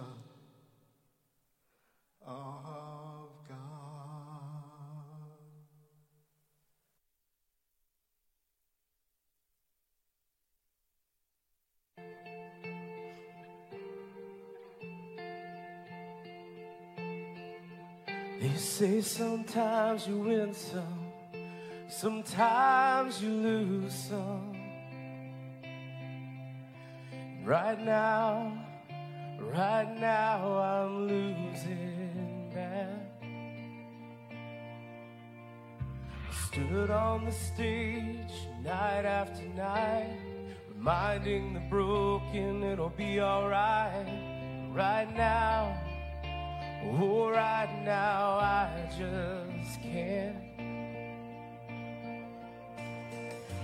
Son of God. They say sometimes you win some, sometimes you lose some. Right now, right now I'm losing that. I stood on the stage night after night, reminding the broken it'll be alright. Right now, Oh, right now I just can't.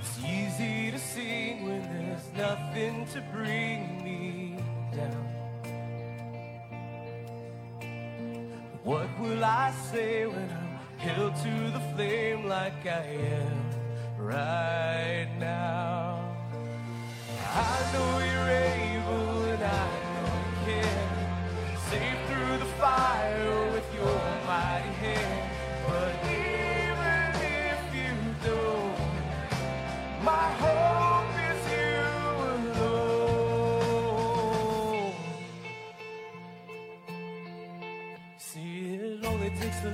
It's easy to sing when there's nothing to bring I say when I'm held to the flame like I am right now? I know you're able and I know you can. Safe through the fire with your mighty hand. But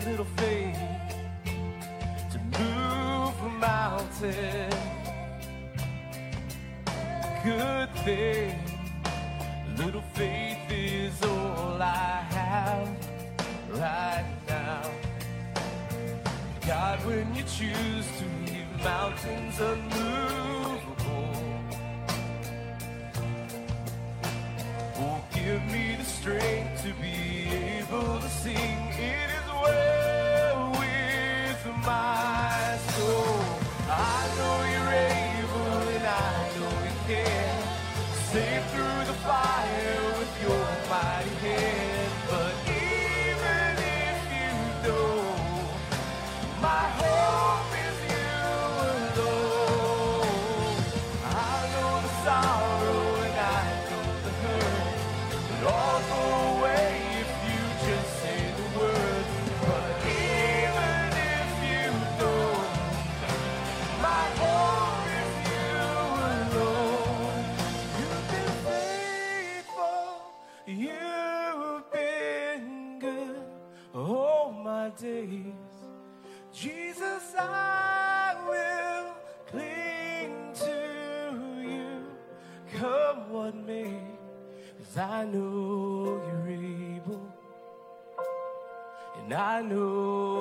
little faith to move a mountain. Good thing. Little faith is all I have right now. God, when you choose to leave mountains unmovable, oh, give me the strength to be able to sing. I know you're able, and I know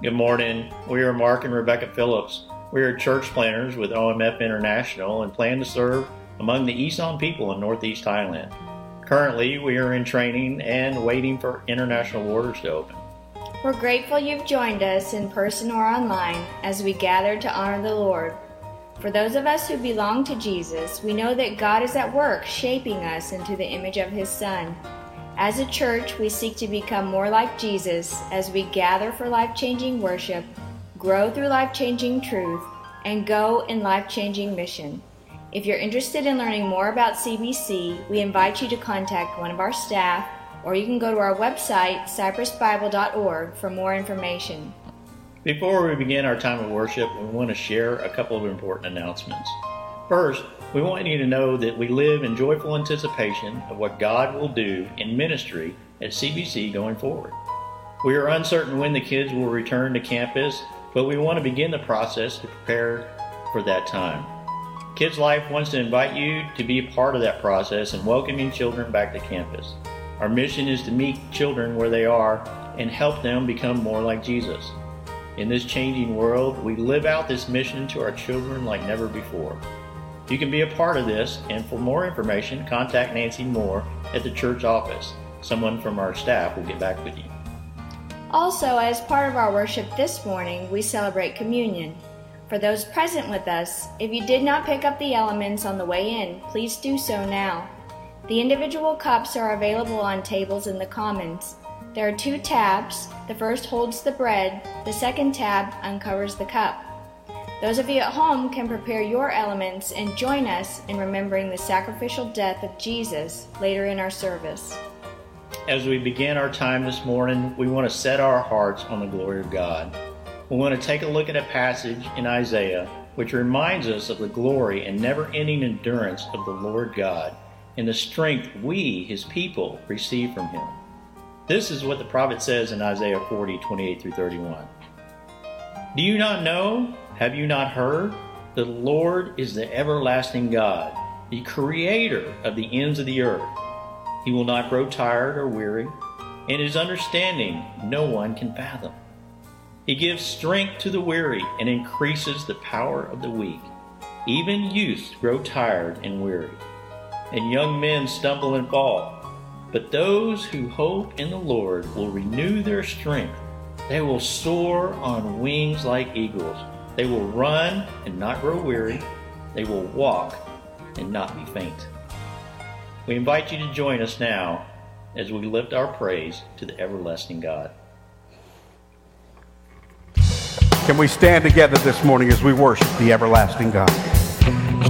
Good morning. We are Mark and Rebecca Phillips. We are church planners with OMF International and plan to serve among the Isan people in Northeast Thailand. Currently, we are in training and waiting for international waters to open. We're grateful you've joined us in person or online as we gather to honor the Lord. For those of us who belong to Jesus, we know that God is at work shaping us into the image of His Son. As a church, we seek to become more like Jesus as we gather for life changing worship, grow through life changing truth, and go in life changing mission. If you're interested in learning more about CBC, we invite you to contact one of our staff, or you can go to our website, cypressbible.org, for more information. Before we begin our time of worship, we want to share a couple of important announcements. First, we want you to know that we live in joyful anticipation of what God will do in ministry at CBC going forward. We are uncertain when the kids will return to campus, but we want to begin the process to prepare for that time. Kids Life wants to invite you to be a part of that process and welcoming children back to campus. Our mission is to meet children where they are and help them become more like Jesus. In this changing world, we live out this mission to our children like never before. You can be a part of this, and for more information, contact Nancy Moore at the church office. Someone from our staff will get back with you. Also, as part of our worship this morning, we celebrate communion. For those present with us, if you did not pick up the elements on the way in, please do so now. The individual cups are available on tables in the commons. There are two tabs. The first holds the bread, the second tab uncovers the cup. Those of you at home can prepare your elements and join us in remembering the sacrificial death of Jesus later in our service. As we begin our time this morning, we want to set our hearts on the glory of God. We want to take a look at a passage in Isaiah which reminds us of the glory and never ending endurance of the Lord God and the strength we, his people, receive from him. This is what the prophet says in Isaiah 40 28 through 31. Do you not know? Have you not heard? The Lord is the everlasting God, the creator of the ends of the earth. He will not grow tired or weary, and his understanding no one can fathom. He gives strength to the weary and increases the power of the weak. Even youths grow tired and weary, and young men stumble and fall. But those who hope in the Lord will renew their strength. They will soar on wings like eagles. They will run and not grow weary. They will walk and not be faint. We invite you to join us now as we lift our praise to the everlasting God. Can we stand together this morning as we worship the everlasting God?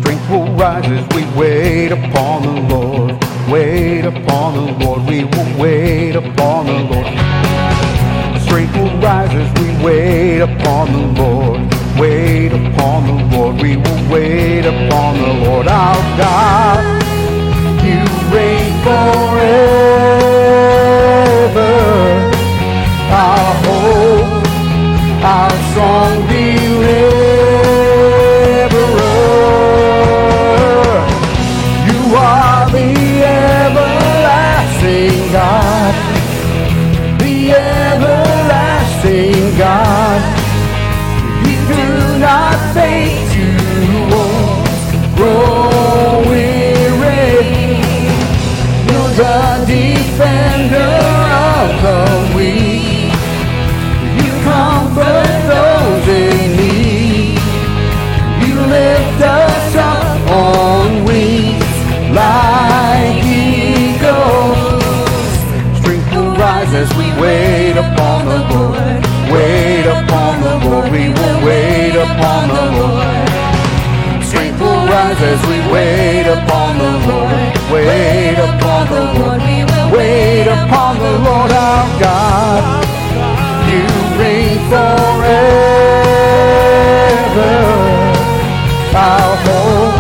Strength will rise as we wait upon the Lord. Wait upon the Lord. We will wait upon the Lord. Strength will rise as we wait upon the Lord. Wait upon the Lord. We will wait upon the Lord our God. You reign forever. Our hope, our song as we wait upon the Lord. Wait upon the Lord. Wait upon the Lord our God. You reign forever. Our hope.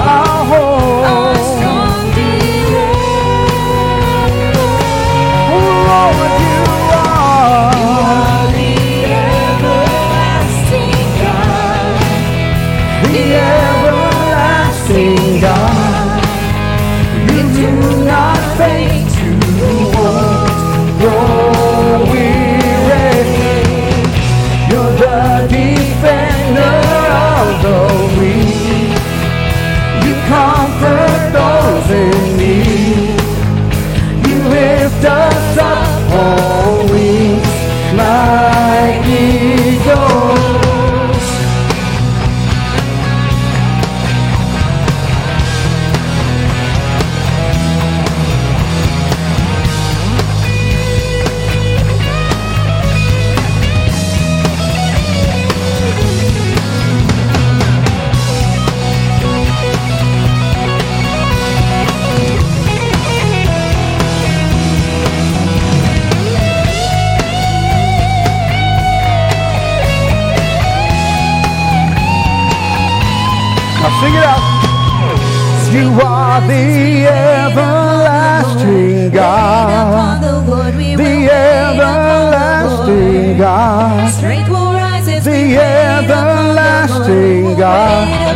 The everlasting God. The everlasting God. Strength will rise The we wait the everlasting God.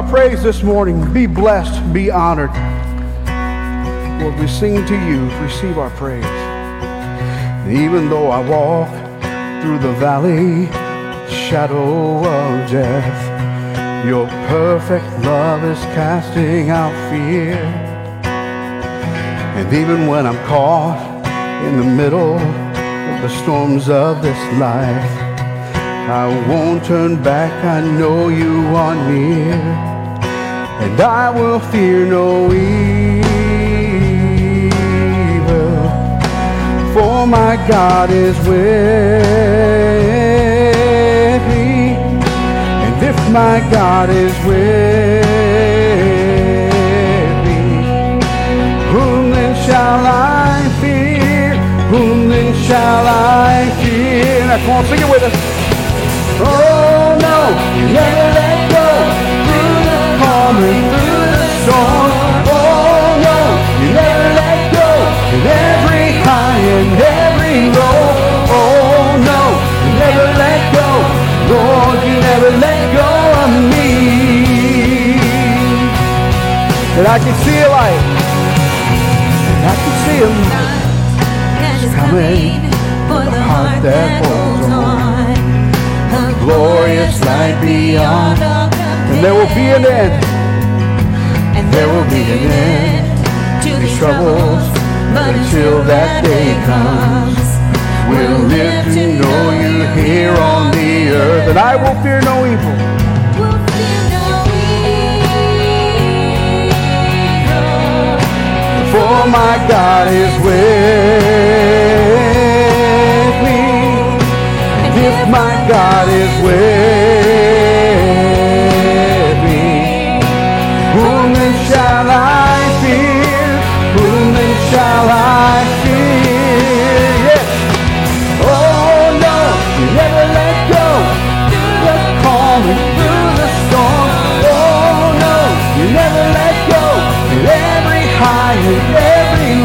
Our praise this morning. Be blessed, be honored. Lord, we sing to you. Receive our praise. Even though I walk through the valley, shadow of death, your perfect love is casting out fear. And even when I'm caught in the middle of the storms of this life, I won't turn back. I know you are near, and I will fear no evil. For my God is with me, and if my God is with me, whom then shall I fear? Whom then shall I fear? Come on, sing it with us. Oh no, you and through the storm. Oh no, you never let go in every high and every low. Oh no, you never let go. Lord, you never let go of me. And I can see a light. And I can see a light. coming coming for the heart that holds on. A glorious light beyond. And there will be an end. and there will be an end to these troubles. But until that day comes, We'll live to know you here on the earth. And I will fear no evil. we'll fear no evil. For my God is with me. And if my God is with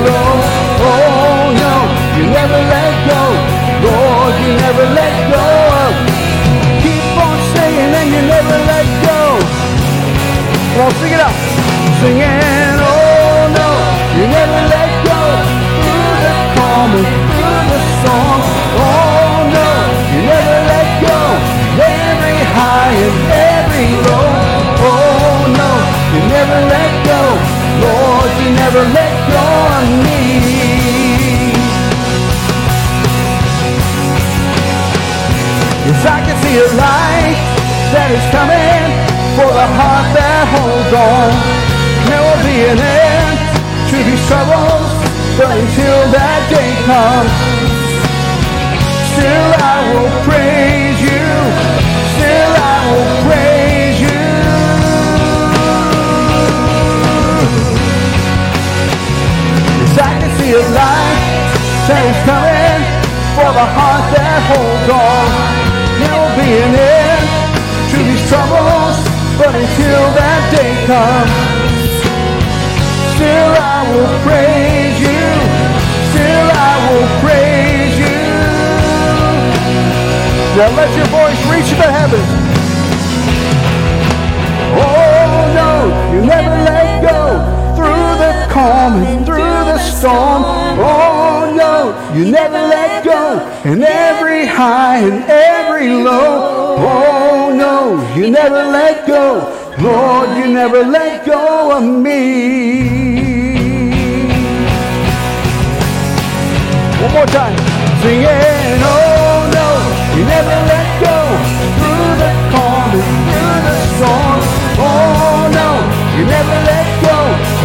low. Oh no, you never let go. Lord, you never let go. Keep on singing and you never let go. Come on, sing it out. Singing, oh no, you never let go. Through the calm and through the storm. Oh no, you never let go. Every high and every low. Oh no, you never let go. Lord, you never let go I can see a light that is coming for the heart that holds on. There will be an end to these troubles, but until that day comes, still I will praise you. Still I will praise Light that is coming for the heart that holds on. There will be an end to these troubles, but until that day comes, still I will praise you. Still I will praise you. Now let your voice reach the heavens. Oh no, you never let go through the calm and through the storm. Oh no, you never let go. And every high and every low. Oh no, you never let go. Lord, you never let go of me. One more time. Singing, oh no, you never let go. Through the calm and through the storm. Oh no, you never let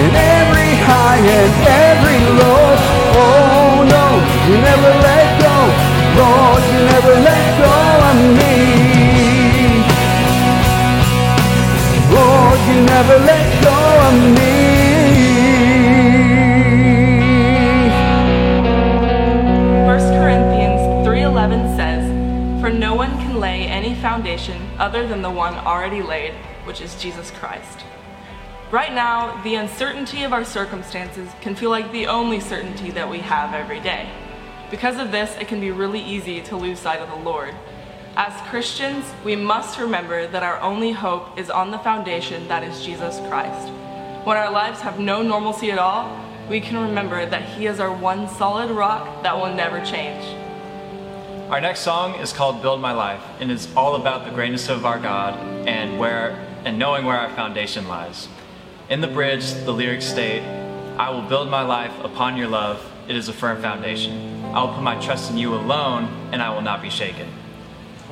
in every high and every low. Oh no, you never let go. Lord, you never let go of me. Lord, you never let go of me. 1 Corinthians 3:11 says, "For no one can lay any foundation other than the one already laid, which is Jesus Christ." Right now, the uncertainty of our circumstances can feel like the only certainty that we have every day. Because of this, it can be really easy to lose sight of the Lord. As Christians, we must remember that our only hope is on the foundation that is Jesus Christ. When our lives have no normalcy at all, we can remember that He is our one solid rock that will never change. Our next song is called Build My Life and is all about the greatness of our God and where and knowing where our foundation lies. In the bridge, the lyrics state, I will build my life upon your love, it is a firm foundation. I will put my trust in you alone, and I will not be shaken.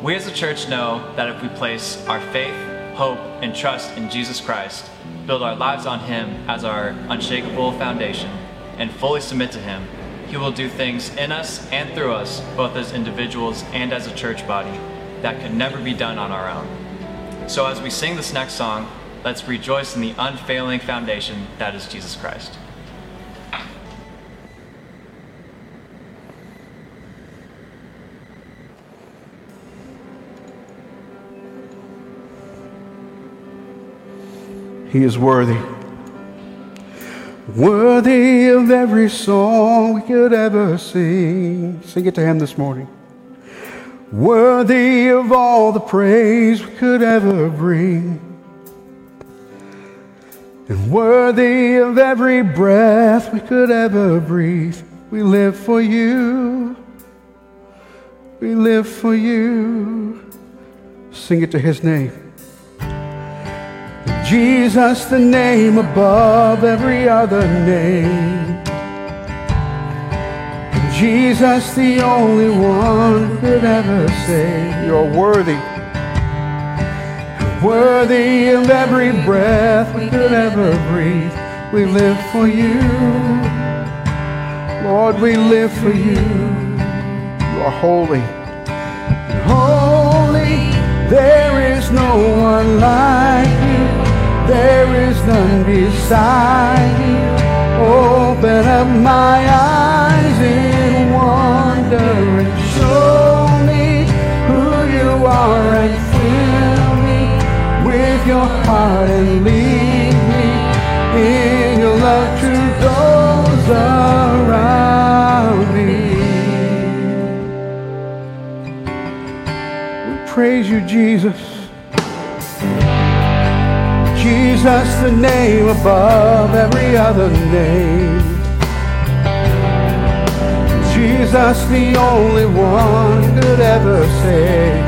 We as a church know that if we place our faith, hope, and trust in Jesus Christ, build our lives on Him as our unshakable foundation, and fully submit to Him, He will do things in us and through us, both as individuals and as a church body, that could never be done on our own. So as we sing this next song, let's rejoice in the unfailing foundation that is Jesus Christ. He is worthy. Worthy of every song we could ever sing. Sing it to Him this morning. Worthy of all the praise we could ever bring. And worthy of every breath we could ever breathe. We live for you. We live for you. Sing it to His name. Jesus, the name above every other name. Jesus, the only one could ever say, You're worthy. Worthy of every breath we could ever breathe. We live for you. Lord, we live for you. You are holy. Holy, there is no one like you. There is none beside you. Open up my eyes in wonder and show me who you are your heart and lead me in your love to those around me. We praise you, Jesus. Jesus, the name above every other name. Jesus, the only one could ever say,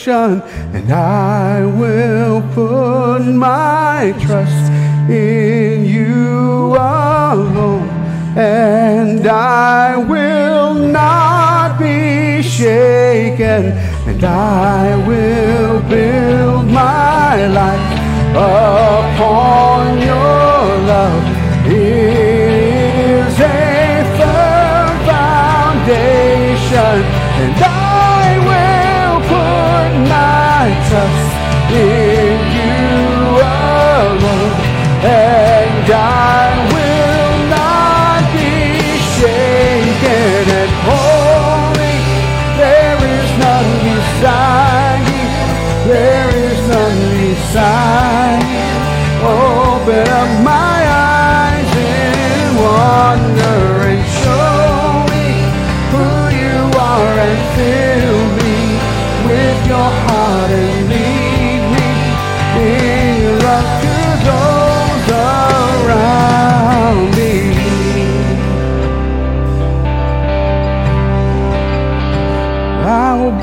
foundation, and I will put my trust in you alone, and I will not be shaken, and I will build my life upon your love. It is a firm foundation, in you alone, and I will not be shaken. And holy, there is none beside. There is none beside. Open up my eyes in wonder and show me who you are and fill me with your heart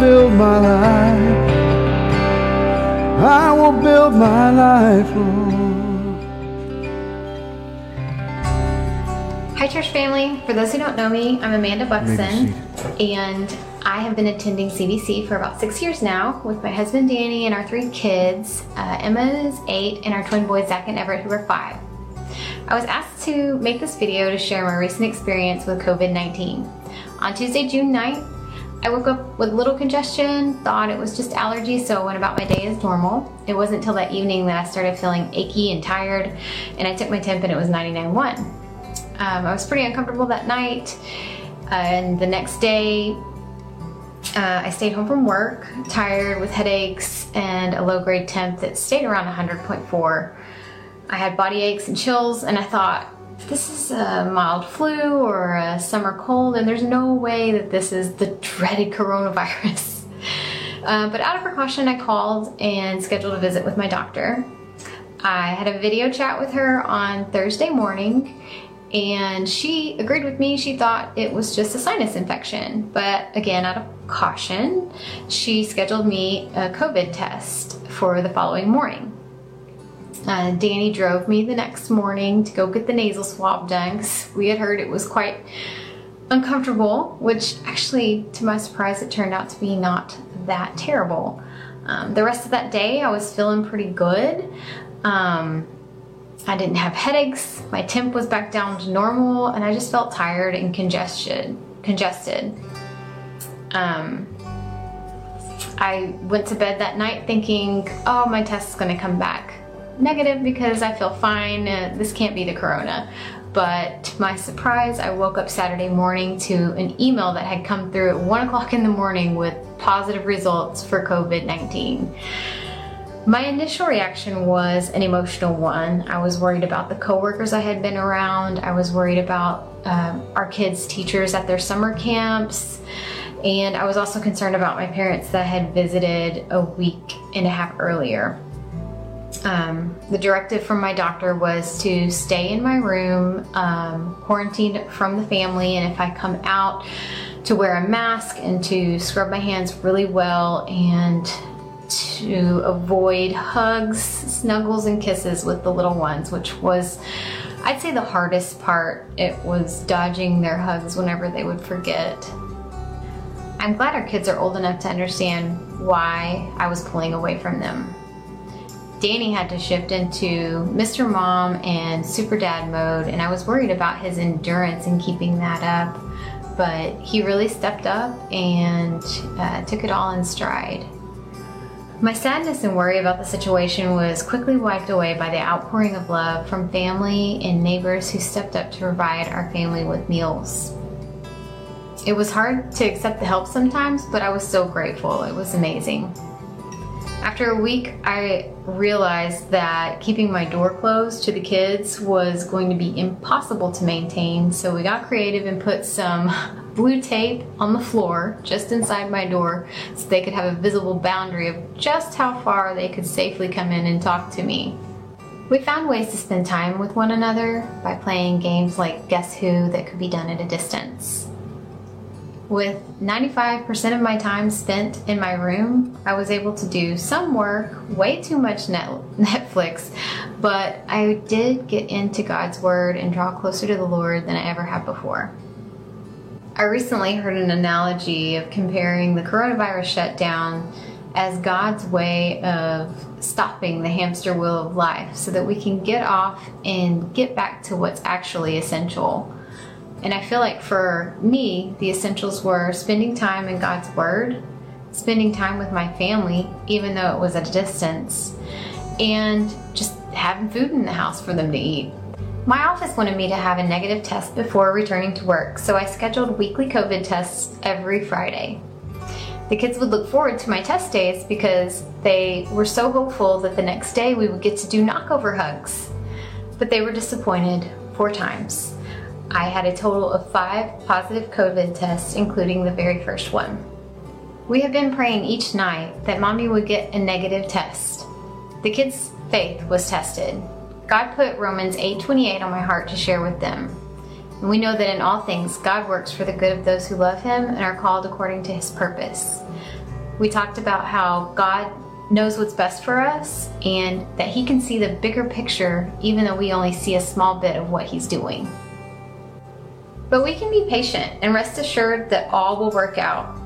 build my life. I will build my life, Lord. Hi, church family. For those who don't know me, I'm Amanda Buxton, and I have been attending CBC for about six years now with my husband Danny and our three kids. Uh, Emma is eight, and our twin boys Zach and Everett, who are five. I was asked to make this video to share my recent experience with COVID 19. On Tuesday, June 9th, I woke up with little congestion, thought it was just allergies, so went about my day as normal. It wasn't until that evening that I started feeling achy and tired, and I took my temp and it was 99.1. Um, I was pretty uncomfortable that night, uh, and the next day uh, I stayed home from work, tired with headaches and a low grade temp that stayed around 100.4. I had body aches and chills, and I thought, this is a mild flu or a summer cold, and there's no way that this is the dreaded coronavirus. Uh, but out of precaution, I called and scheduled a visit with my doctor. I had a video chat with her on Thursday morning, and she agreed with me. She thought it was just a sinus infection, but again, out of caution, she scheduled me a COVID test for the following morning. Uh, Danny drove me the next morning to go get the nasal swab done 'cause we had heard it was quite uncomfortable, which actually, to my surprise, it turned out to be not that terrible. Um, the rest of that day, I was feeling pretty good. Um, I didn't have headaches. My temp was back down to normal, and I just felt tired and congested. Congested. Um, I went to bed that night thinking, "Oh, my test is going to come back negative because I feel fine. Uh, this can't be the corona." But to my surprise, I woke up Saturday morning to an email that had come through at one o'clock in the morning with positive results for COVID 19. My initial reaction was an emotional one. I was worried about the coworkers I had been around. I was worried about um, our kids' teachers at their summer camps. And I was also concerned about my parents that had visited a week and a half earlier. Um, the directive from my doctor was to stay in my room, um, quarantined from the family, and if I come out, to wear a mask and to scrub my hands really well and to avoid hugs, snuggles, and kisses with the little ones, which was, I'd say, the hardest part. It was dodging their hugs whenever they would forget. I'm glad our kids are old enough to understand why I was pulling away from them. Danny had to shift into Mr. Mom and Super Dad mode, and I was worried about his endurance in keeping that up. But he really stepped up and uh, took it all in stride. My sadness and worry about the situation was quickly wiped away by the outpouring of love from family and neighbors who stepped up to provide our family with meals. It was hard to accept the help sometimes, but I was so grateful. It was amazing. After a week, I realized that keeping my door closed to the kids was going to be impossible to maintain, so we got creative and put some blue tape on the floor just inside my door so they could have a visible boundary of just how far they could safely come in and talk to me. We found ways to spend time with one another by playing games like Guess Who that could be done at a distance. With 95% of my time spent in my room, I was able to do some work, way too much net- Netflix, but I did get into God's Word and draw closer to the Lord than I ever have before. I recently heard an analogy of comparing the coronavirus shutdown as God's way of stopping the hamster wheel of life so that we can get off and get back to what's actually essential. And I feel like for me, the essentials were spending time in God's Word, spending time with my family, even though it was at a distance, and just having food in the house for them to eat. My office wanted me to have a negative test before returning to work, so I scheduled weekly COVID tests every Friday. The kids would look forward to my test days because they were so hopeful that the next day we would get to do knockover hugs. But they were disappointed four times. I had a total of five positive COVID tests, including the very first one. We have been praying each night that mommy would get a negative test. The kids' faith was tested. God put Romans 8:28 on my heart to share with them. And we know that in all things God works for the good of those who love him and are called according to his purpose. We talked about how God knows what's best for us and that he can see the bigger picture even though we only see a small bit of what he's doing. But we can be patient and rest assured that all will work out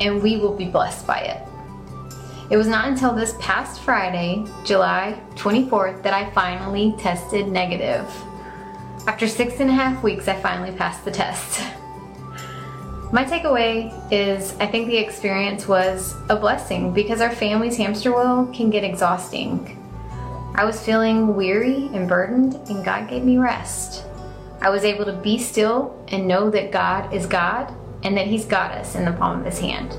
and we will be blessed by it. It was not until this past Friday, July 24th, that I finally tested negative. After six and a half weeks, I finally passed the test. My takeaway is I think the experience was a blessing because our family's hamster wheel can get exhausting. I was feeling weary and burdened, and God gave me rest. I was able to be still and know that God is God and that He's got us in the palm of His hand.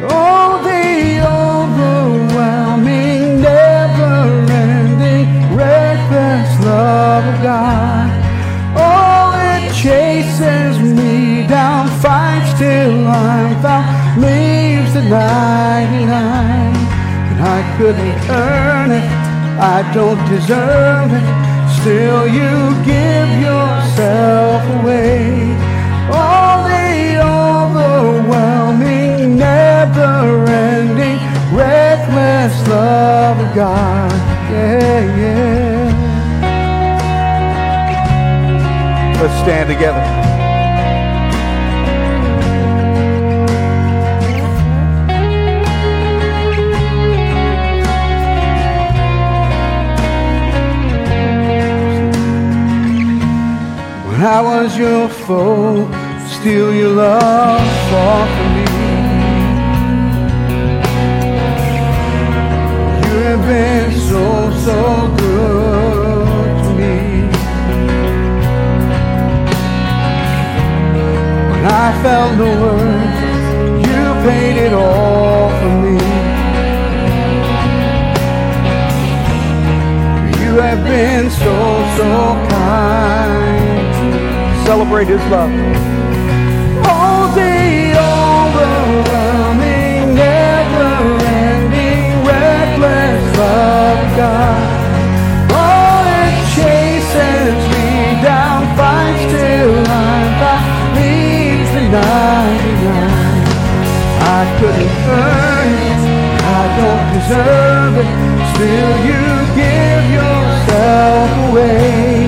Oh, the overwhelming, never ending, reckless love of God. Oh, it chases me down, fights till I'm found, leaves the 99. And I couldn't earn it, I don't deserve it. Still, you give yourself away. All overwhelming, never ending, reckless love of God. Yeah, yeah. Let's stand together. When I was your foe, still your love fought for me. Been so, so good to me. When I felt no words, you paid it all for me. You have been so, so kind. Celebrate His love. God. Oh, it chases me down, fights till I'm found, leaves the 99. I couldn't earn it, I don't deserve it. Still, you give yourself away.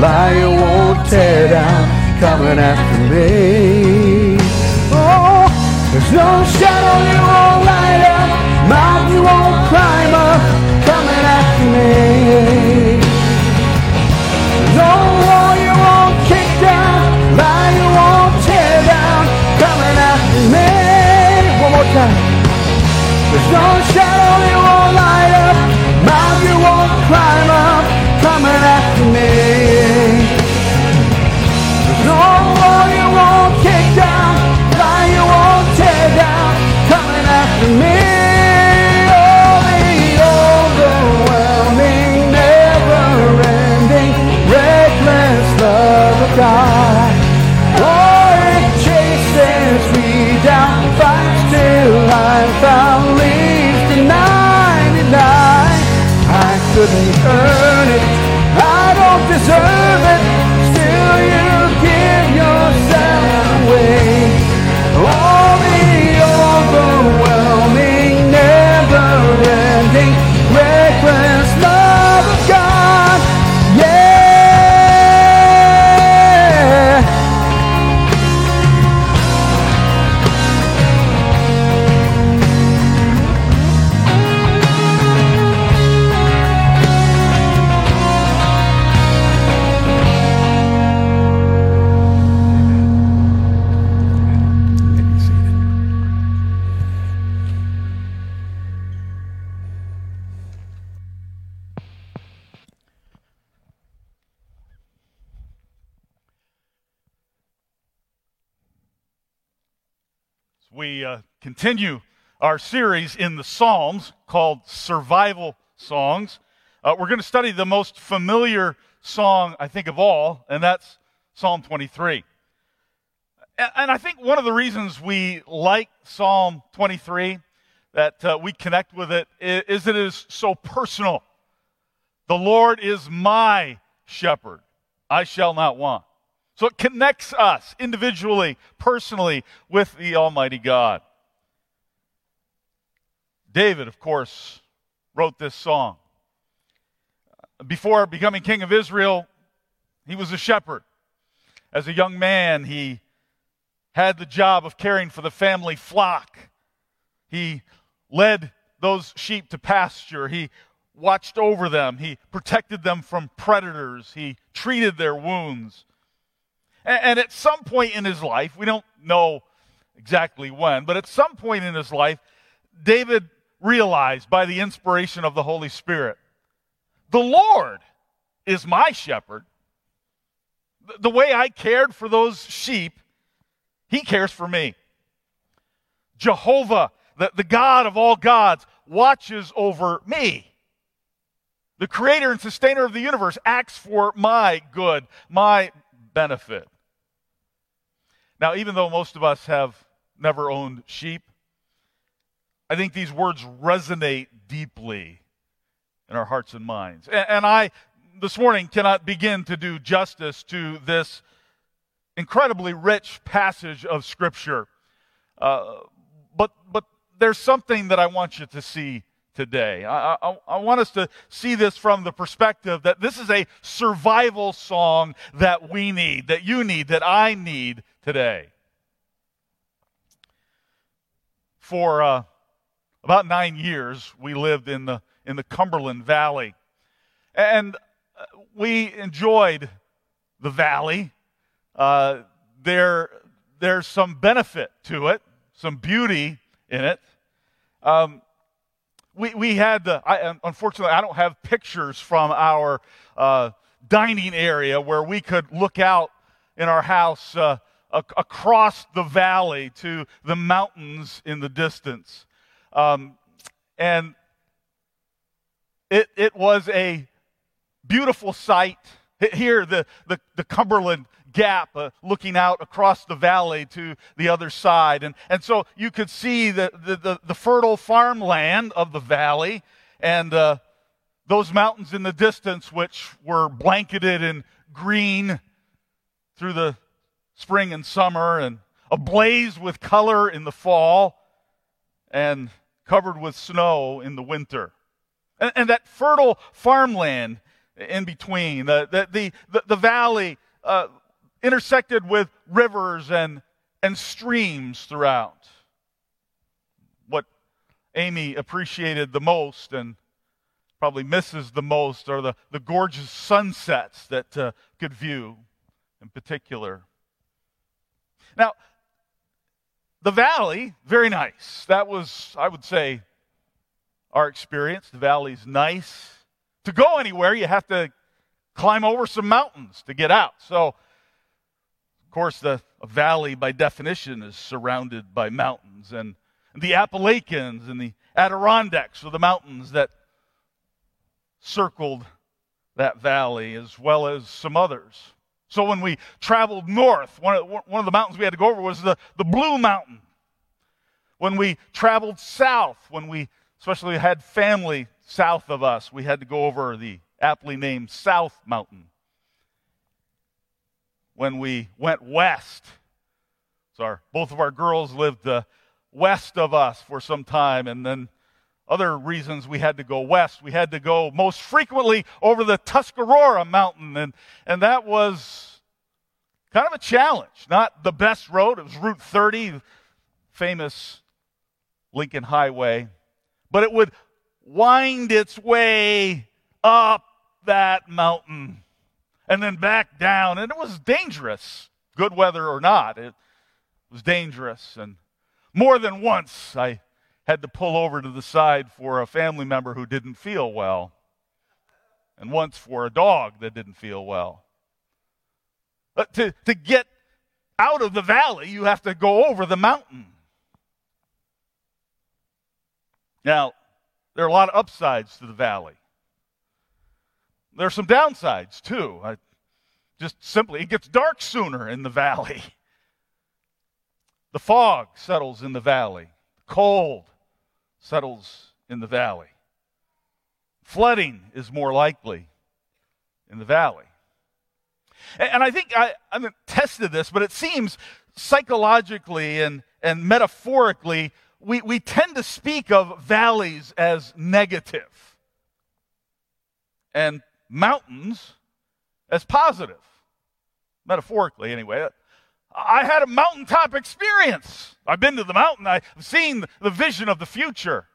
lie you won't tear down, coming after me. Oh, there's no shadow you won't light up, mountain you won't climb up, coming after me. No wall you won't kick down, lie you won't tear down, coming after me. One more time. There's no shadow you won't light up, mountain you won't climb up, Couldn't earn it, I don't deserve it, still you give yourself away. We uh, continue our series in the Psalms called Survival Songs. Uh, we're going to study the most familiar song, I think, of all, and that's Psalm 23. And, and I think one of the reasons we like Psalm 23, that uh, we connect with it, is, is it is so personal. The Lord is my shepherd, I shall not want. So it connects us individually, personally, with the Almighty God. David, of course, wrote this song. Before becoming king of Israel, he was a shepherd. As a young man, he had the job of caring for the family flock. He led those sheep to pasture. He watched over them. He protected them from predators. He treated their wounds. And, at some point in his life, we don't know exactly when, but at some point in his life, David realized by the inspiration of the Holy Spirit the Lord is my shepherd. The- The way I cared for those sheep, he cares for me. Jehovah, the, the God of all gods, watches over me. The creator and sustainer of the universe acts for my good, my benefit. Now, even though most of us have never owned sheep, I think these words resonate deeply in our hearts and minds. And, and I, this morning, cannot begin to do justice to this incredibly rich passage of Scripture. Uh, but, but there's something that I want you to see today. I, I, I want us to see this from the perspective that this is a survival song that we need, that you need, that I need today. For uh, about nine years, we lived in the, in the Cumberland Valley. And uh, we enjoyed the valley. Uh, there, there's some benefit to it, some beauty in it. Um, we, we had the, I, unfortunately, I don't have pictures from our uh, dining area where we could look out in our house uh, across the valley to the mountains in the distance. Um, and it, it was a beautiful sight. Here, the, the, the Cumberland Gap uh, looking out across the valley to the other side. And, and so you could see the, the, the, the fertile farmland of the valley. and uh, those mountains in the distance, which were blanketed in green through the spring and summer, and ablaze with color in the fall, and covered with snow in the winter. And, and that fertile farmland in between, the, the, the, the valley uh, intersected with rivers and, and streams throughout. What Amy appreciated the most and probably misses the most are the, the gorgeous sunsets that uh, could view in particular. Now, the valley, very nice. That was, I would say, our experience. The valley's nice. To go anywhere, you have to climb over some mountains to get out. So, of course, the valley, by definition, is surrounded by mountains. And the Appalachians and the Adirondacks are the mountains that circled that valley, as well as some others. So when we traveled north, one of, one of the mountains we had to go over was the, the Blue Mountain. When we traveled south, when we especially had family south of us, we had to go over the aptly named South Mountain. When we went west, so our, both of our girls lived uh, west of us for some time, and then other reasons we had to go west. We had to go most frequently over the Tuscarora Mountain, and, and that was kind of a challenge. Not the best road, it was Route 30, famous Lincoln Highway, but it would wind its way up that mountain and then back down, and it was dangerous, good weather or not. It was dangerous, and more than once I had to pull over to the side for a family member who didn't feel well, and once for a dog that didn't feel well. But to, to get out of the valley, you have to go over the mountain. Now, there are a lot of upsides to the valley. There are some downsides too. I, just simply, it gets dark sooner in the valley. The fog settles in the valley. Cold settles in the valley. Flooding is more likely in the valley. And, I think I, I haven't tested this, but it seems psychologically and, and metaphorically, we, we tend to speak of valleys as negative and mountains as positive. Metaphorically, anyway. I had a mountaintop experience. I've been to the mountain. I've seen the vision of the future.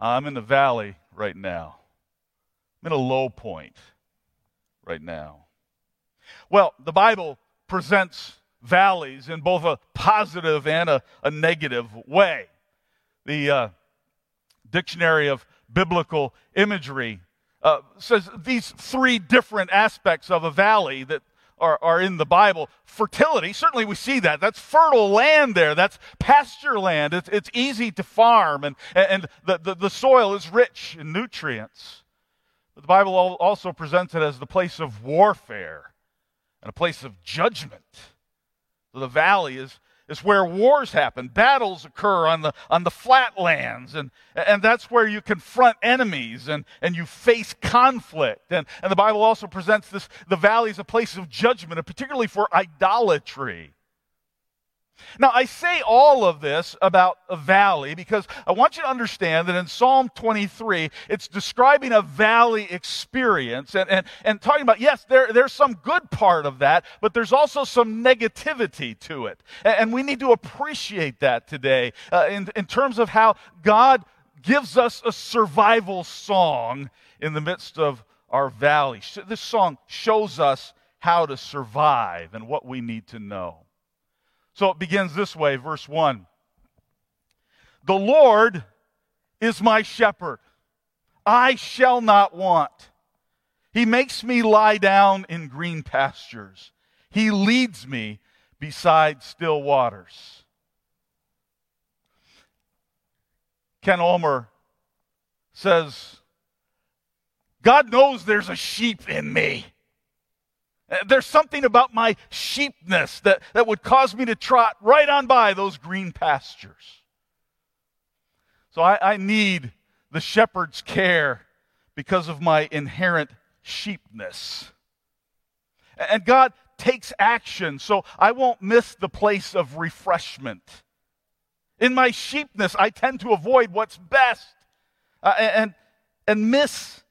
I'm in the valley right now. I'm in a low point right now. Well, the Bible presents valleys in both a positive and a, a negative way. The uh, Dictionary of Biblical Imagery uh, says these three different aspects of a valley that are, are in the Bible. Fertility, certainly we see that. That's fertile land there. That's pasture land. It's, it's easy to farm, and, and the, the, the soil is rich in nutrients. But the Bible also presents it as the place of warfare and a place of judgment. The valley is is where wars happen. Battles occur on the, on the flatlands, and, and that's where you confront enemies and, and you face conflict. And, and the Bible also presents this, the valley as a place of judgment, and particularly for idolatry. Now, I say all of this about a valley because I want you to understand that in Psalm 23, it's describing a valley experience and, and, and talking about, yes, there, there's some good part of that, but there's also some negativity to it. And, and we need to appreciate that today uh, in, in terms of how God gives us a survival song in the midst of our valley. This song shows us how to survive and what we need to know. So it begins this way, verse 1. The Lord is my shepherd. I shall not want. He makes me lie down in green pastures. He leads me beside still waters. Ken Ulmer says, God knows there's a sheep in me. Uh, there's something about my sheepness that, that would cause me to trot right on by those green pastures. So I, I need the shepherd's care because of my inherent sheepness. And God takes action so I won't miss the place of refreshment. In my sheepness, I tend to avoid what's best uh, and, and miss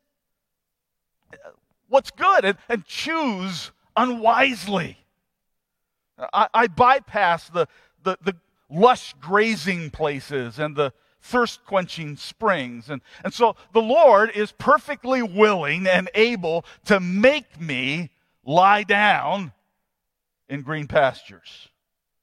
what's good and, and choose unwisely. I, I bypass the, the, the lush grazing places and the thirst quenching springs. And, and so the Lord is perfectly willing and able to make me lie down in green pastures.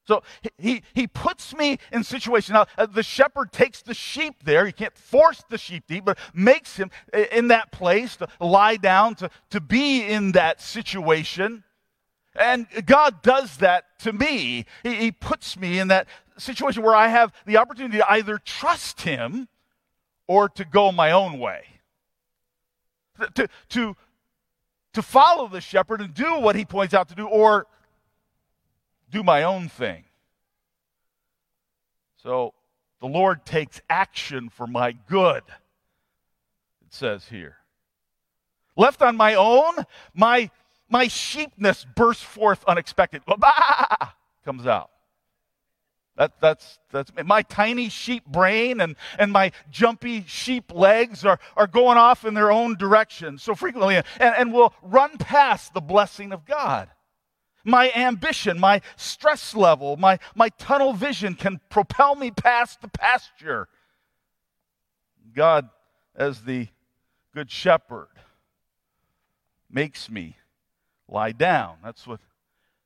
So he, he puts me in situations. Now, uh, the shepherd takes the sheep there. He can't force the sheep to eat, but makes him in that place to lie down, to, to be in that situation. And God does that to me. He, he puts me in that situation where I have the opportunity to either trust Him or to go my own way. To, to, to follow the shepherd and do what he points out to do, or do my own thing. So the Lord takes action for my good, it says here. Left on my own, my, my sheepness bursts forth unexpected. Bah! Comes out. That, that's, that's my tiny sheep brain and, and my jumpy sheep legs are, are going off in their own direction so frequently and, and will run past the blessing of God my ambition, my stress level, my, my tunnel vision can propel me past the pasture. God, as the good shepherd, makes me lie down. That's what,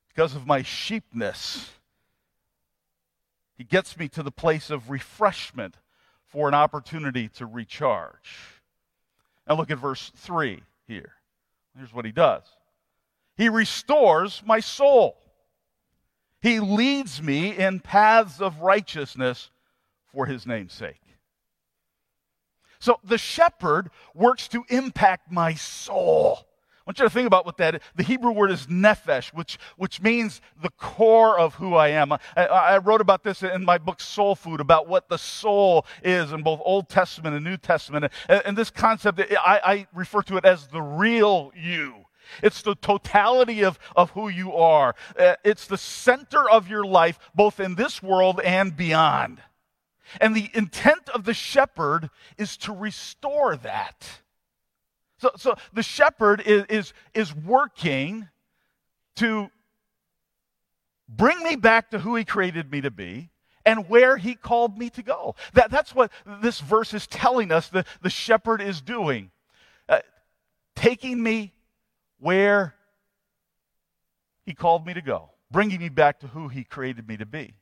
because of my sheepness, He gets me to the place of refreshment for an opportunity to recharge. Now look at verse 3 here. Here's what He does. He restores my soul. He leads me in paths of righteousness for his name's sake. So the shepherd works to impact my soul. I want you to think about what that is. The Hebrew word is nephesh, which, which means the core of who I am. I, I wrote about this in my book Soul Food, about what the soul is in both Old Testament and New Testament. And, and this concept, I, I refer to it as the real you. It's the totality of, of who you are. Uh, it's the center of your life, both in this world and beyond. And the intent of the shepherd is to restore that. So, so the shepherd is, is, is working to bring me back to who he created me to be and where he called me to go. That, that's what this verse is telling us the, the shepherd is doing. Uh, taking me where He called me to go, bringing me back to who He created me to be.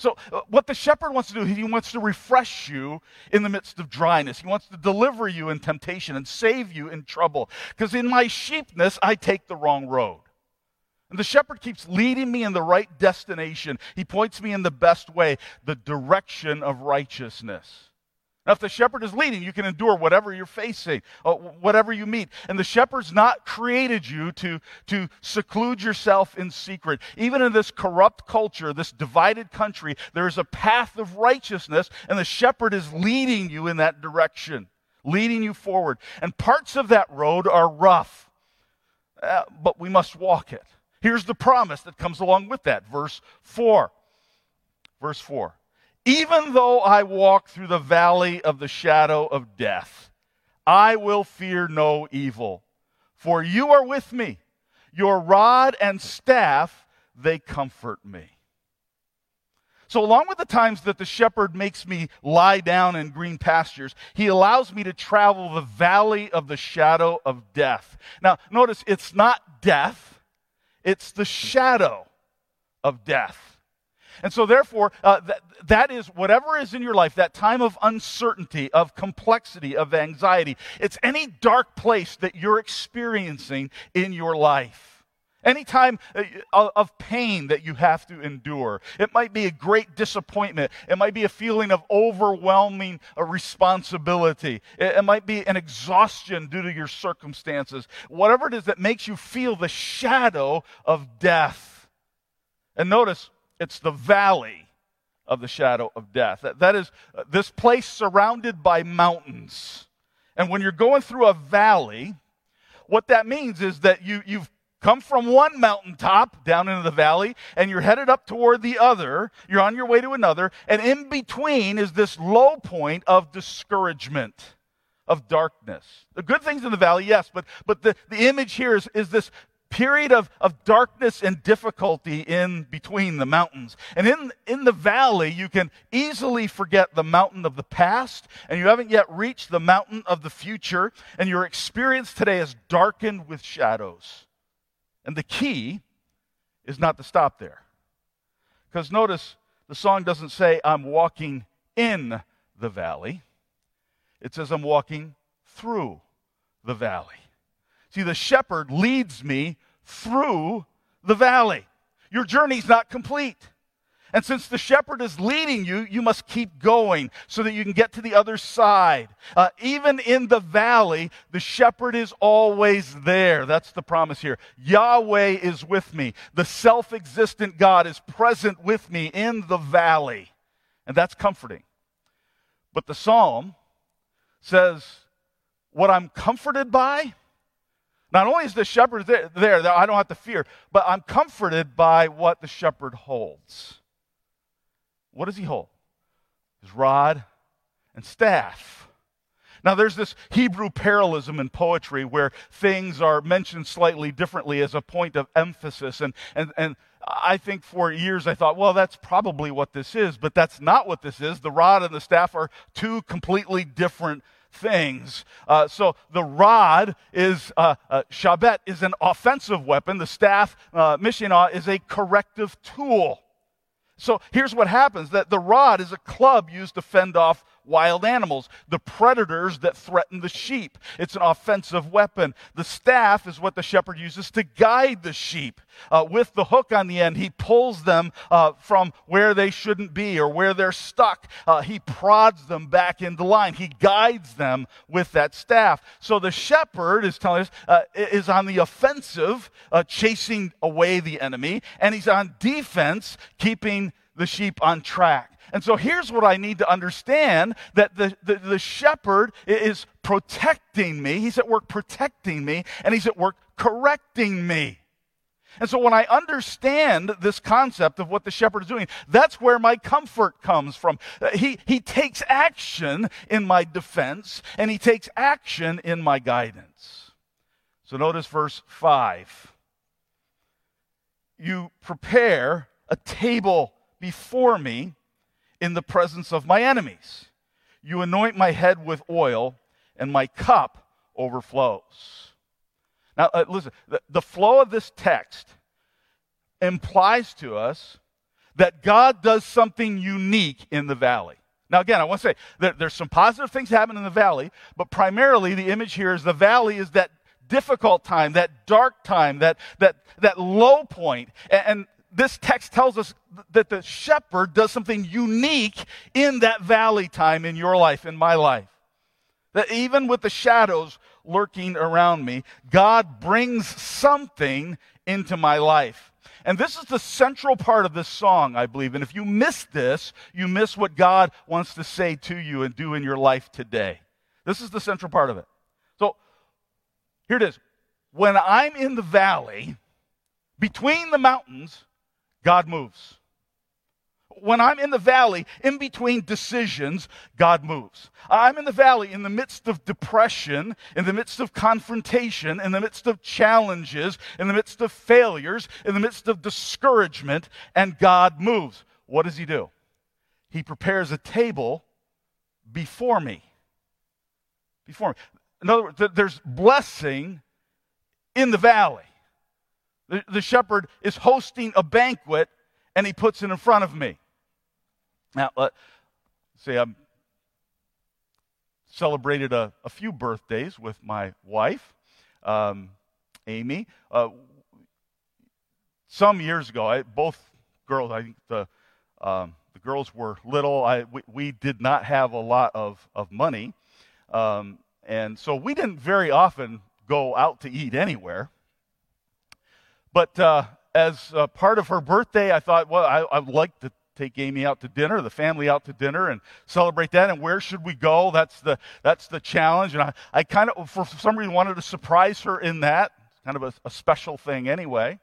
So, uh, what the shepherd wants to do, he wants to refresh you in the midst of dryness. He wants to deliver you in temptation and save you in trouble. Because in my sheepness, I take the wrong road. And the shepherd keeps leading me in the right destination. He points me in the best way, the direction of righteousness. Now, if the shepherd is leading, you can endure whatever you're facing, uh, whatever you meet. And the shepherd's not created you to, to seclude yourself in secret. Even in this corrupt culture, this divided country, there is a path of righteousness, and the shepherd is leading you in that direction, leading you forward. And parts of that road are rough, uh, but we must walk it. Here's the promise that comes along with that. Verse 4. Verse 4. Even though I walk through the valley of the shadow of death, I will fear no evil, for you are with me. Your rod and staff, they comfort me. So, along with the times that the shepherd makes me lie down in green pastures, he allows me to travel the valley of the shadow of death. Now, notice it's not death, it's the shadow of death. And so, therefore, uh, th- that is whatever is in your life, that time of uncertainty, of complexity, of anxiety. It's any dark place that you're experiencing in your life. Any time uh, of pain that you have to endure. It might be a great disappointment. It might be a feeling of overwhelming uh, responsibility. It might be an exhaustion due to your circumstances. Whatever it is that makes you feel the shadow of death. And notice, it's the valley of the shadow of death. That, that is uh, this place surrounded by mountains. And when you're going through a valley, what that means is that you, you've come from one mountaintop down into the valley and you're headed up toward the other. You're on your way to another. And in between is this low point of discouragement, of darkness. The good things in the valley, yes, but, but the, the image here is, is this period of, of darkness and difficulty in between the mountains. And in, in the valley, you can easily forget the mountain of the past, and you haven't yet reached the mountain of the future, and your experience today is darkened with shadows. And the key is not to stop there. Because notice, the song doesn't say, I'm walking in the valley. It says, I'm walking through the valley. See, the shepherd leads me through the valley. Your journey's not complete. And since the shepherd is leading you, you must keep going so that you can get to the other side. Uh, even in the valley, the shepherd is always there. That's the promise here. Yahweh is with me. The self existent God is present with me in the valley. And that's comforting. But the psalm says, What I'm comforted by not only is the shepherd there, there, I don't have to fear, but I'm comforted by what the shepherd holds. What does he hold? His rod and staff. Now, there's this Hebrew parallelism in poetry where things are mentioned slightly differently as a point of emphasis. And, and, and I think for years I thought, well, that's probably what this is, but that's not what this is. The rod and the staff are two completely different things. Uh, so the rod is, uh, uh, shabet is an offensive weapon. The staff, uh, mishinah, is a corrective tool. So here's what happens that the rod is a club used to fend off wild animals, the predators that threaten the sheep. It's an offensive weapon. The staff is what the shepherd uses to guide the sheep. Uh, with the hook on the end, he pulls them uh, from where they shouldn't be or where they're stuck. Uh, he prods them back into line. He guides them with that staff. So the shepherd is telling us uh, is on the offensive, uh, chasing away the enemy, and he's on defense, keeping the sheep on track. And so here's what I need to understand that the, the, the, shepherd is protecting me. He's at work protecting me, and he's at work correcting me. And so when I understand this concept of what the shepherd is doing, that's where my comfort comes from. Uh, he, he takes action in my defense, and he takes action in my guidance. So notice verse 5. You prepare a table before me in the presence of my enemies. You anoint my head with oil, and my cup overflows. Now, uh, listen, the, the flow of this text implies to us that God does something unique in the valley. Now, again, I want to say there's some positive things happen in the valley, but primarily the image here is the valley is that difficult time, that dark time, that, that, that low point. And, and this text tells us that the shepherd does something unique in that valley time in your life, in my life. That even with the shadows lurking around me, God brings something into my life. And this is the central part of this song, I believe. And if you miss this, you miss what God wants to say to you and do in your life today. This is the central part of it. So here it is. When I'm in the valley, between the mountains, God moves. When I'm in the valley, in between decisions, God moves. I'm in the valley in the midst of depression, in the midst of confrontation, in the midst of challenges, in the midst of failures, in the midst of discouragement, and God moves. What does He do? He prepares a table before me. Before me. In other words, there's blessing in the valley. The, the shepherd is hosting a banquet and he puts it in front of me. Now, let's see, I've celebrated a, a few birthdays with my wife, um, Amy. Uh, some years ago, I, both girls, I think the, um, the girls were little. I, we, we, did not have a lot of, of money. Um, and so we didn't very often go out to eat anywhere. But uh, as part of her birthday, I thought, well, I, I would like to take Amy out to dinner, the family out to dinner, and celebrate that. And where should we go? That's the that's the challenge. And I, I kind of, for some reason, wanted to surprise her in that. Kind of a, a special thing, anyway.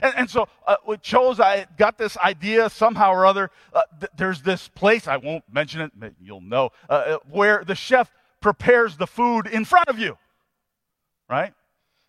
And, and so uh, we chose, I got this idea somehow or other. Uh, th- there's this place, I won't mention it, but you'll know, uh, uh, where the chef prepares the food in front of you, right?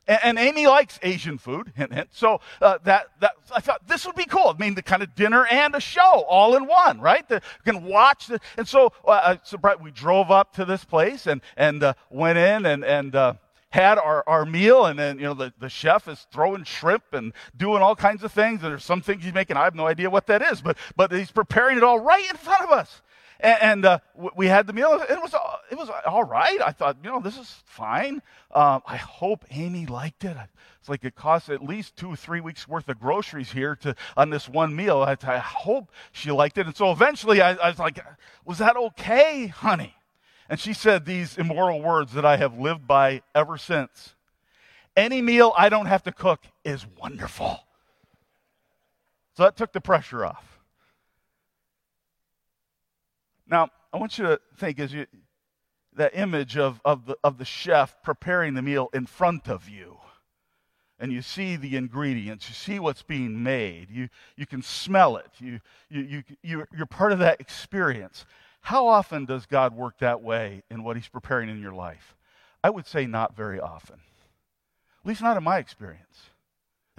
And, and Amy likes Asian food, hint, hint. So uh, that, that, I thought this would be cool. I mean, the kind of dinner and a show all in one, right? The, you can watch. The, and so, uh, so we drove up to this place and, and uh, went in and, and uh, had our, our meal, and then, you know, the, the chef is throwing shrimp and doing all kinds of things. And there's some things he's making. I have no idea what that is, but, but he's preparing it all right in front of us. And, and uh, we had the meal. It was, it was all right. I thought, you know, this is fine. Um, I hope Amy liked it. It's like it costs at least two three weeks worth of groceries here to on this one meal. I, I hope she liked it. And so eventually I, I was like, was that okay, honey? And she said these immoral words that I have lived by ever since. Any meal I don't have to cook is wonderful. So that took the pressure off. Now, I want you to think as you that image of, of, the, of the chef preparing the meal in front of you. And you see the ingredients, you see what's being made, you, you can smell it, you, you, you, you're, you're part of that experience. How often does God work that way in what He's preparing in your life? I would say not very often. At least not in my experience.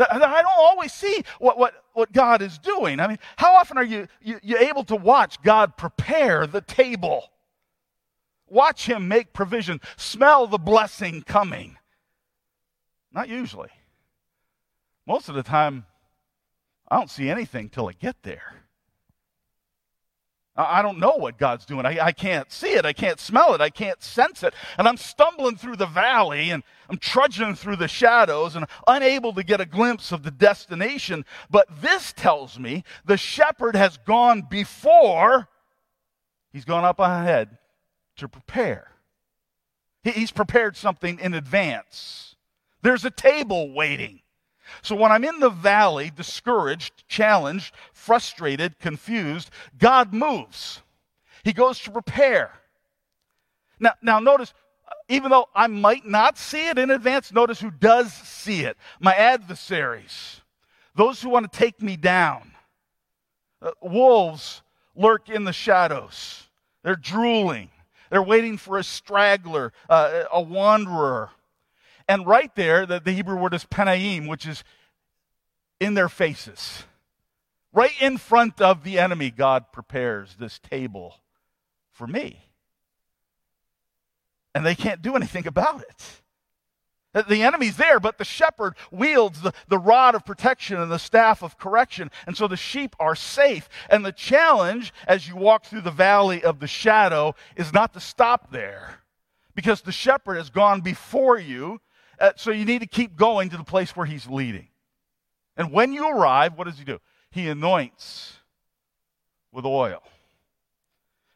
I don't always see what, what, what God is doing. I mean, how often are you, you, you able to watch God prepare the table? Watch Him make provision, smell the blessing coming. Not usually. Most of the time, I don't see anything till I get there. I don't know what God's doing. I, I, can't see it. I can't smell it. I can't sense it. And I'm stumbling through the valley and I'm trudging through the shadows and unable to get a glimpse of the destination. But this tells me the shepherd has gone before, he's gone up ahead to prepare. He, he's prepared something in advance. There's a table waiting. So when I'm in the valley, discouraged, challenged, frustrated, confused, God moves. He goes to prepare. Now, now notice, even though I might not see it in advance, notice who does see it. My adversaries, those who want to take me down. Uh, wolves lurk in the shadows. They're drooling. They're waiting for a straggler, uh, a wanderer. And right there, the, the Hebrew word is penaim, which is in their faces. Right in front of the enemy, God prepares this table for me. And they can't do anything about it. The enemy's there, but the shepherd wields the, the rod of protection and the staff of correction. And so the sheep are safe. And the challenge as you walk through the valley of the shadow is not to stop there because the shepherd has gone before you uh, so you need to keep going to the place where he's leading. And when you arrive, what does he do? He anoints with oil.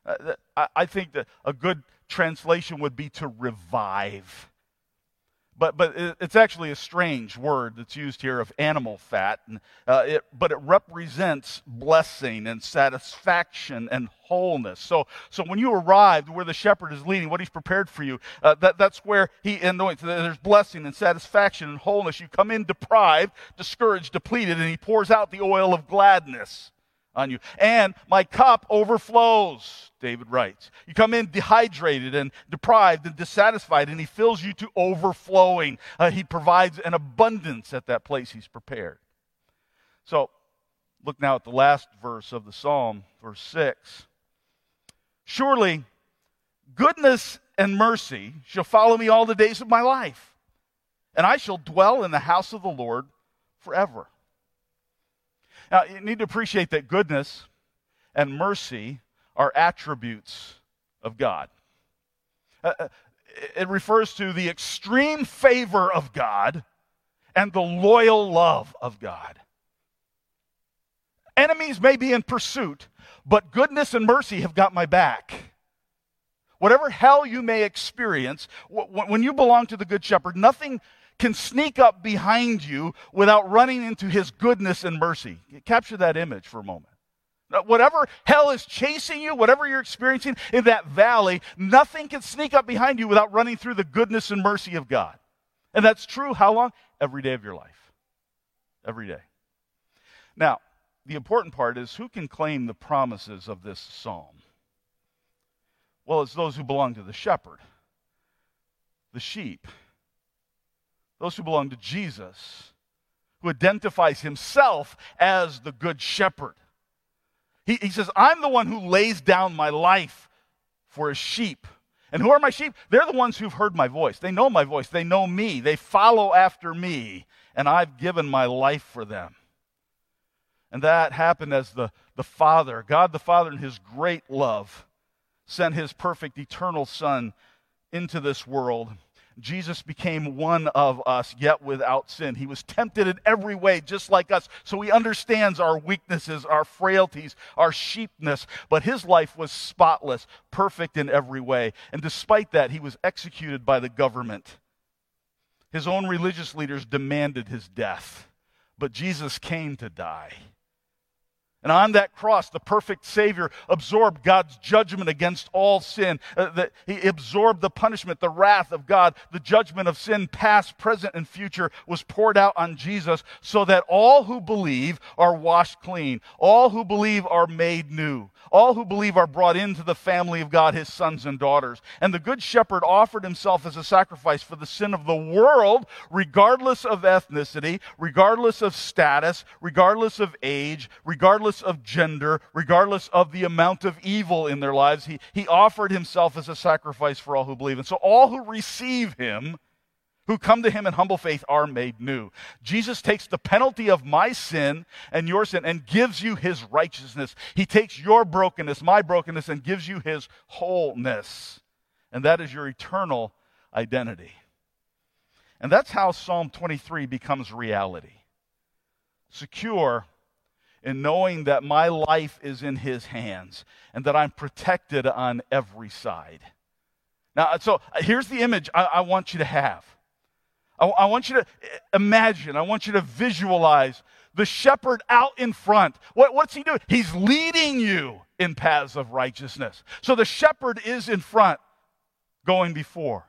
Uh, I think that a good translation would be to revive but but it's actually a strange word that's used here of animal fat, and, uh, it, but it represents blessing and satisfaction and wholeness. So so when you arrive where the shepherd is leading, what he's prepared for you, uh, that that's where he anoints. There's blessing and satisfaction and wholeness. You come in deprived, discouraged, depleted, and he pours out the oil of gladness on you. And my cup overflows, David writes. You come in dehydrated and deprived and dissatisfied, and he fills you to overflowing. Uh, he provides an abundance at that place he's prepared. So, look now at the last verse of the psalm, verse 6. Surely, goodness and mercy shall follow me all the days of my life, and I shall dwell in the house of the Lord forever. Now, you need to appreciate that goodness and mercy are attributes of God. Uh, uh, it refers to the extreme favor of God and the loyal love of God. Enemies may be in pursuit, but goodness and mercy have got my back. Whatever hell you may experience, when you belong to the Good Shepherd, nothing can sneak up behind you without running into his goodness and mercy. Capture that image for a moment. Uh, Whatever hell is chasing you, whatever you're experiencing in that valley, nothing can sneak up behind you without running through the goodness and mercy of God. And that's true how long? Every day of your life. Every day. Now, the important part is who can claim the promises of this psalm? Well, it's those who belong to the shepherd, the sheep, those who belong to Jesus, who identifies himself as the good shepherd. He, he says, I'm the one who lays down my life for his sheep. And who are my sheep? They're the ones who've heard my voice. They know my voice. They know me. They follow after me. And I've given my life for them. And that happened as the, the Father, God the Father, in his great love, sent his perfect eternal Son into this world. Jesus became one of us, yet without sin. He was tempted in every way, just like us. So he understands our weaknesses, our frailties, our sheepness. But his life was spotless, perfect in every way. And despite that, he was executed by the government. His own religious leaders demanded his death. But Jesus came to die. And on that cross, the perfect Savior absorbed God's judgment against all sin. Uh, that he absorbed the punishment, the wrath of God, the judgment of sin, past, present, and future, was poured out on Jesus so that all who believe are washed clean. All who believe are made new. All who believe are brought into the family of God, his sons and daughters. And the Good Shepherd offered himself as a sacrifice for the sin of the world, regardless of ethnicity, regardless of status, regardless of age, regardless of gender, regardless of the amount of evil in their lives. He, he offered himself as a sacrifice for all who believe. And so all who receive him, who come to him in humble faith, are made new. Jesus takes the penalty of my sin and your sin and gives you his righteousness. He takes your brokenness, my brokenness, and gives you his wholeness. And that is your eternal identity. And that's how Psalm 23 becomes reality. Secure in knowing that my life is in his hands and that I'm protected on every side. Now, so uh, here's the image I, I want you to have. I, I want you to imagine, I want you to visualize the shepherd out in front. What, what's he doing? He's leading you in paths of righteousness. So the shepherd is in front, going before.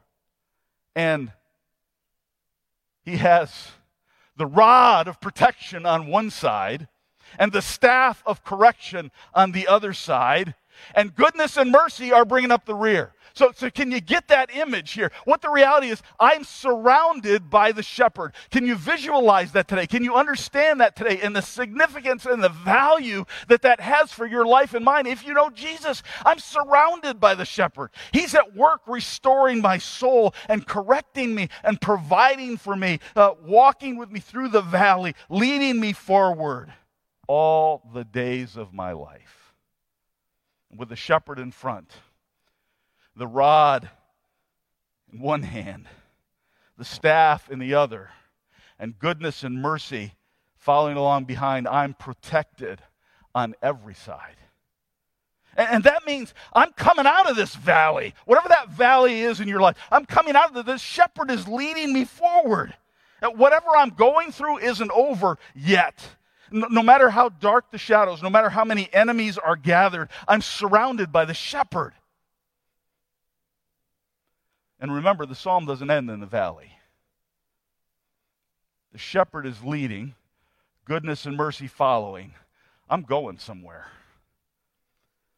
And he has the rod of protection on one side and the staff of correction on the other side. And goodness and mercy are bringing up the rear. So, so can you get that image here? What the reality is, I'm surrounded by the shepherd. Can you visualize that today? Can you understand that today and the significance and the value that that has for your life and mine? If you know Jesus, I'm surrounded by the shepherd. He's at work restoring my soul and correcting me and providing for me, uh, walking with me through the valley, leading me forward all the days of my life. With the shepherd in front the rod in one hand, the staff in the other, and goodness and mercy following along behind. I'm protected on every side. And, that means I'm coming out of this valley, whatever that valley is in your life. I'm coming out of it. This shepherd is leading me forward. And whatever I'm going through isn't over yet. No, matter how dark the shadows, no matter how many enemies are gathered, I'm surrounded by the shepherd. And remember, the psalm doesn't end in the valley. The shepherd is leading, goodness and mercy following. I'm going somewhere.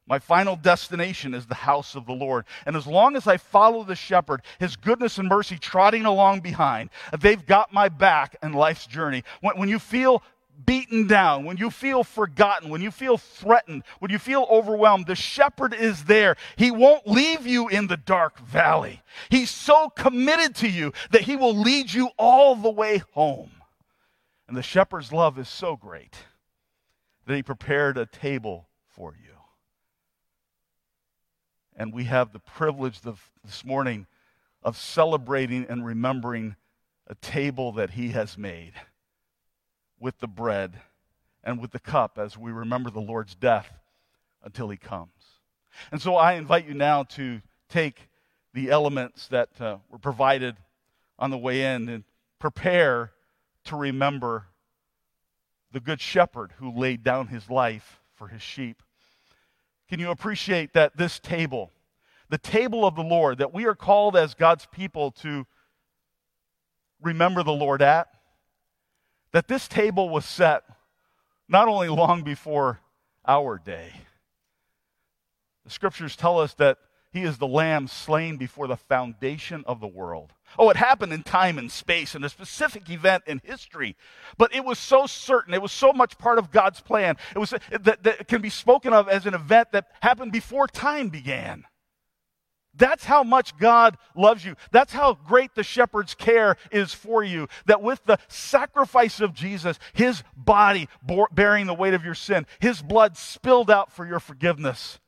My final destination is the house of the Lord. And as long as I follow the shepherd, his goodness and mercy trotting along behind, they've got my back in life's journey. When, when you feel beaten down, when you feel forgotten, when you feel threatened, when you feel overwhelmed, the shepherd is there. He won't leave you in the dark valley. He's so committed to you that he will lead you all the way home. And the shepherd's love is so great that he prepared a table for you. And we have the privilege of, this morning of celebrating and remembering a table that he has made with the bread and with the cup as we remember the Lord's death until he comes. And so I invite you now to take the elements that uh, were provided on the way in and prepare to remember the Good Shepherd who laid down his life for his sheep. Can you appreciate that this table, the table of the Lord, that we are called as God's people to remember the Lord at, that this table was set not only long before our day. The scriptures tell us that he is the lamb slain before the foundation of the world. Oh, it happened in time and space in a specific event in history, but it was so certain. It was so much part of God's plan. It was that, that can be spoken of as an event that happened before time began. That's how much God loves you. That's how great the shepherd's care is for you. That with the sacrifice of Jesus, his body bore, bearing the weight of your sin, his blood spilled out for your forgiveness.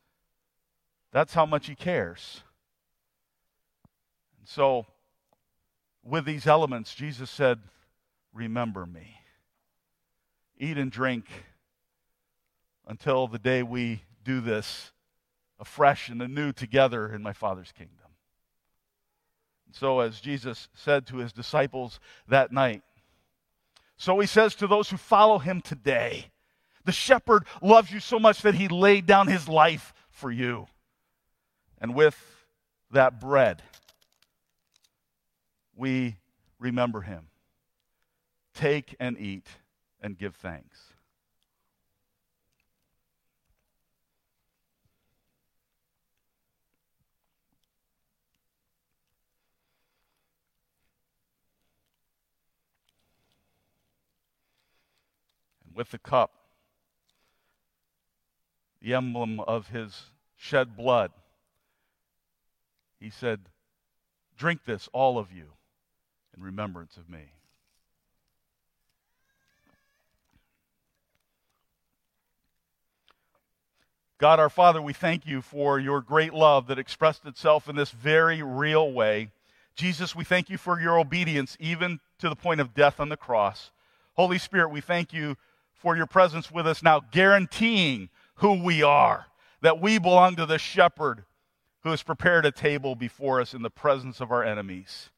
That's how much he cares. And so, with these elements, Jesus said, Remember me. Eat and drink until the day we do this afresh and anew together in my Father's kingdom. And so, as Jesus said to his disciples that night, so he says to those who follow him today, the shepherd loves you so much that he laid down his life for you. And with that bread, we remember him. Take and eat and give thanks. With the cup, the emblem of his shed blood, he said, Drink this, all of you, in remembrance of me. God our Father, we thank you for your great love that expressed itself in this very real way. Jesus, we thank you for your obedience, even to the point of death on the cross. Holy Spirit, we thank you for your presence with us now, guaranteeing who we are, that we belong to the shepherd who has prepared a table before us in the presence of our enemies.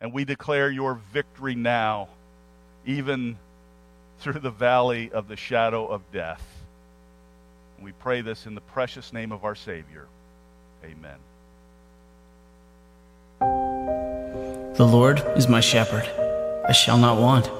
And we declare your victory now, even through the valley of the shadow of death. We pray this in the precious name of our Savior. Amen. The Lord is my shepherd, I shall not want.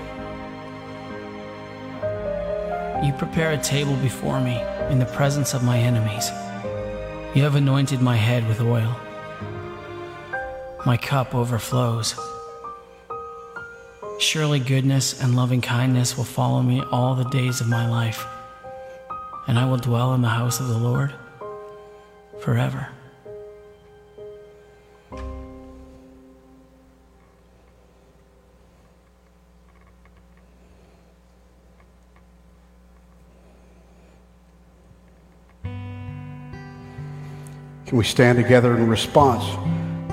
You prepare a table before me in the presence of my enemies. You have anointed my head with oil. My cup overflows. Surely goodness and loving kindness will follow me all the days of my life, and I will dwell in the house of the Lord forever. Can we stand together in response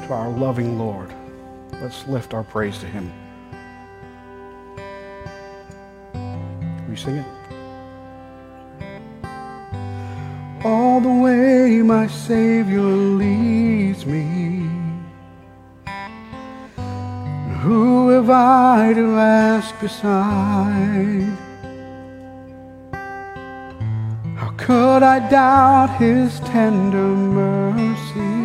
to our loving Lord? Let's lift our praise to Him. Can we sing it? All the way my Savior leads me. Who have I to ask beside? Could I doubt his tender mercy?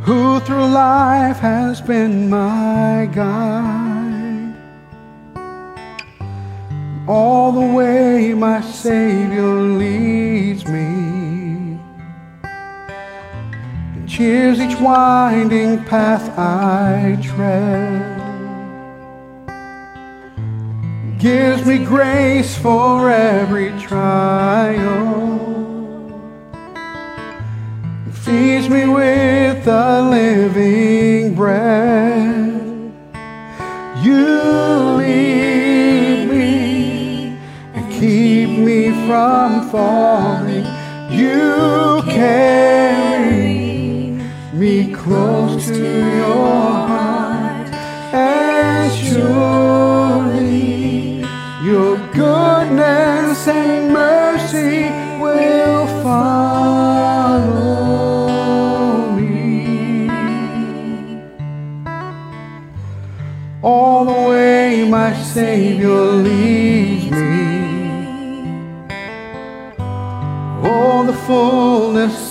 Who through life has been my guide? All the way my Savior leads me and cheers each winding path I tread gives me grace for every trial, feeds me with the living bread. You lead me and keep I'm falling, you carry me close to your heart, and surely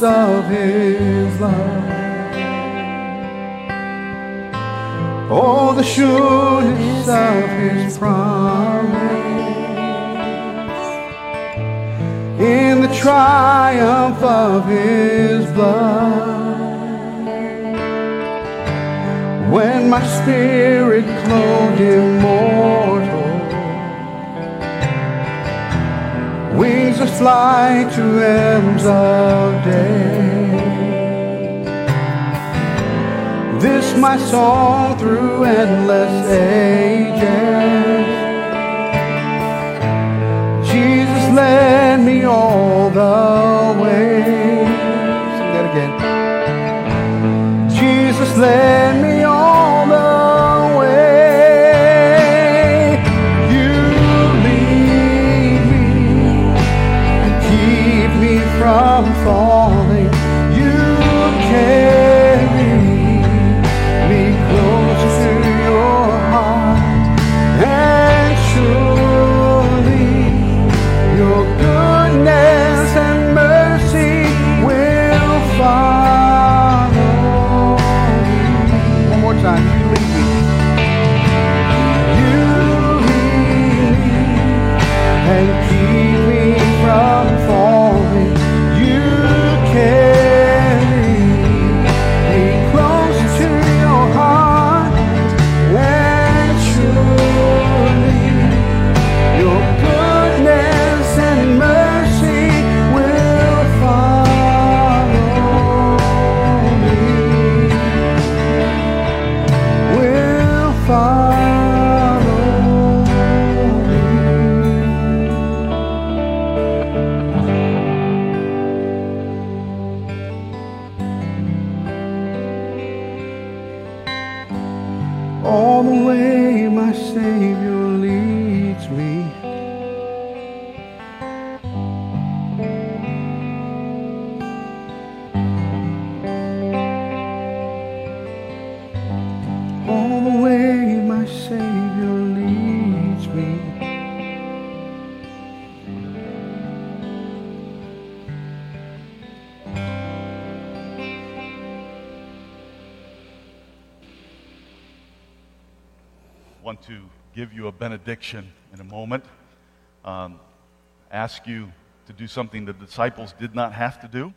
of His love. Oh, the sureness of His promise. In the triumph of His blood. When my spirit clothed immortal that fly to ends of day. This my song through endless ages. Jesus led me all the way. Sing that again. Jesus led me all give you a benediction in a moment. Um, ask you to do something the disciples did not have to do,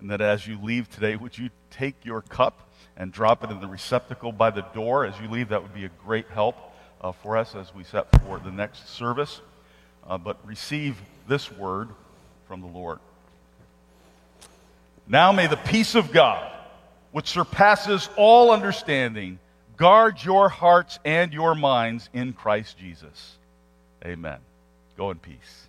and that as you leave today, would you take your cup and drop it in the receptacle by the door as you leave? That would be a great help uh, for us as we set for the next service. Uh, but receive this word from the Lord. Now may the peace of God, which surpasses all understanding, guard your hearts and your minds in Christ Jesus. Amen. Go in peace.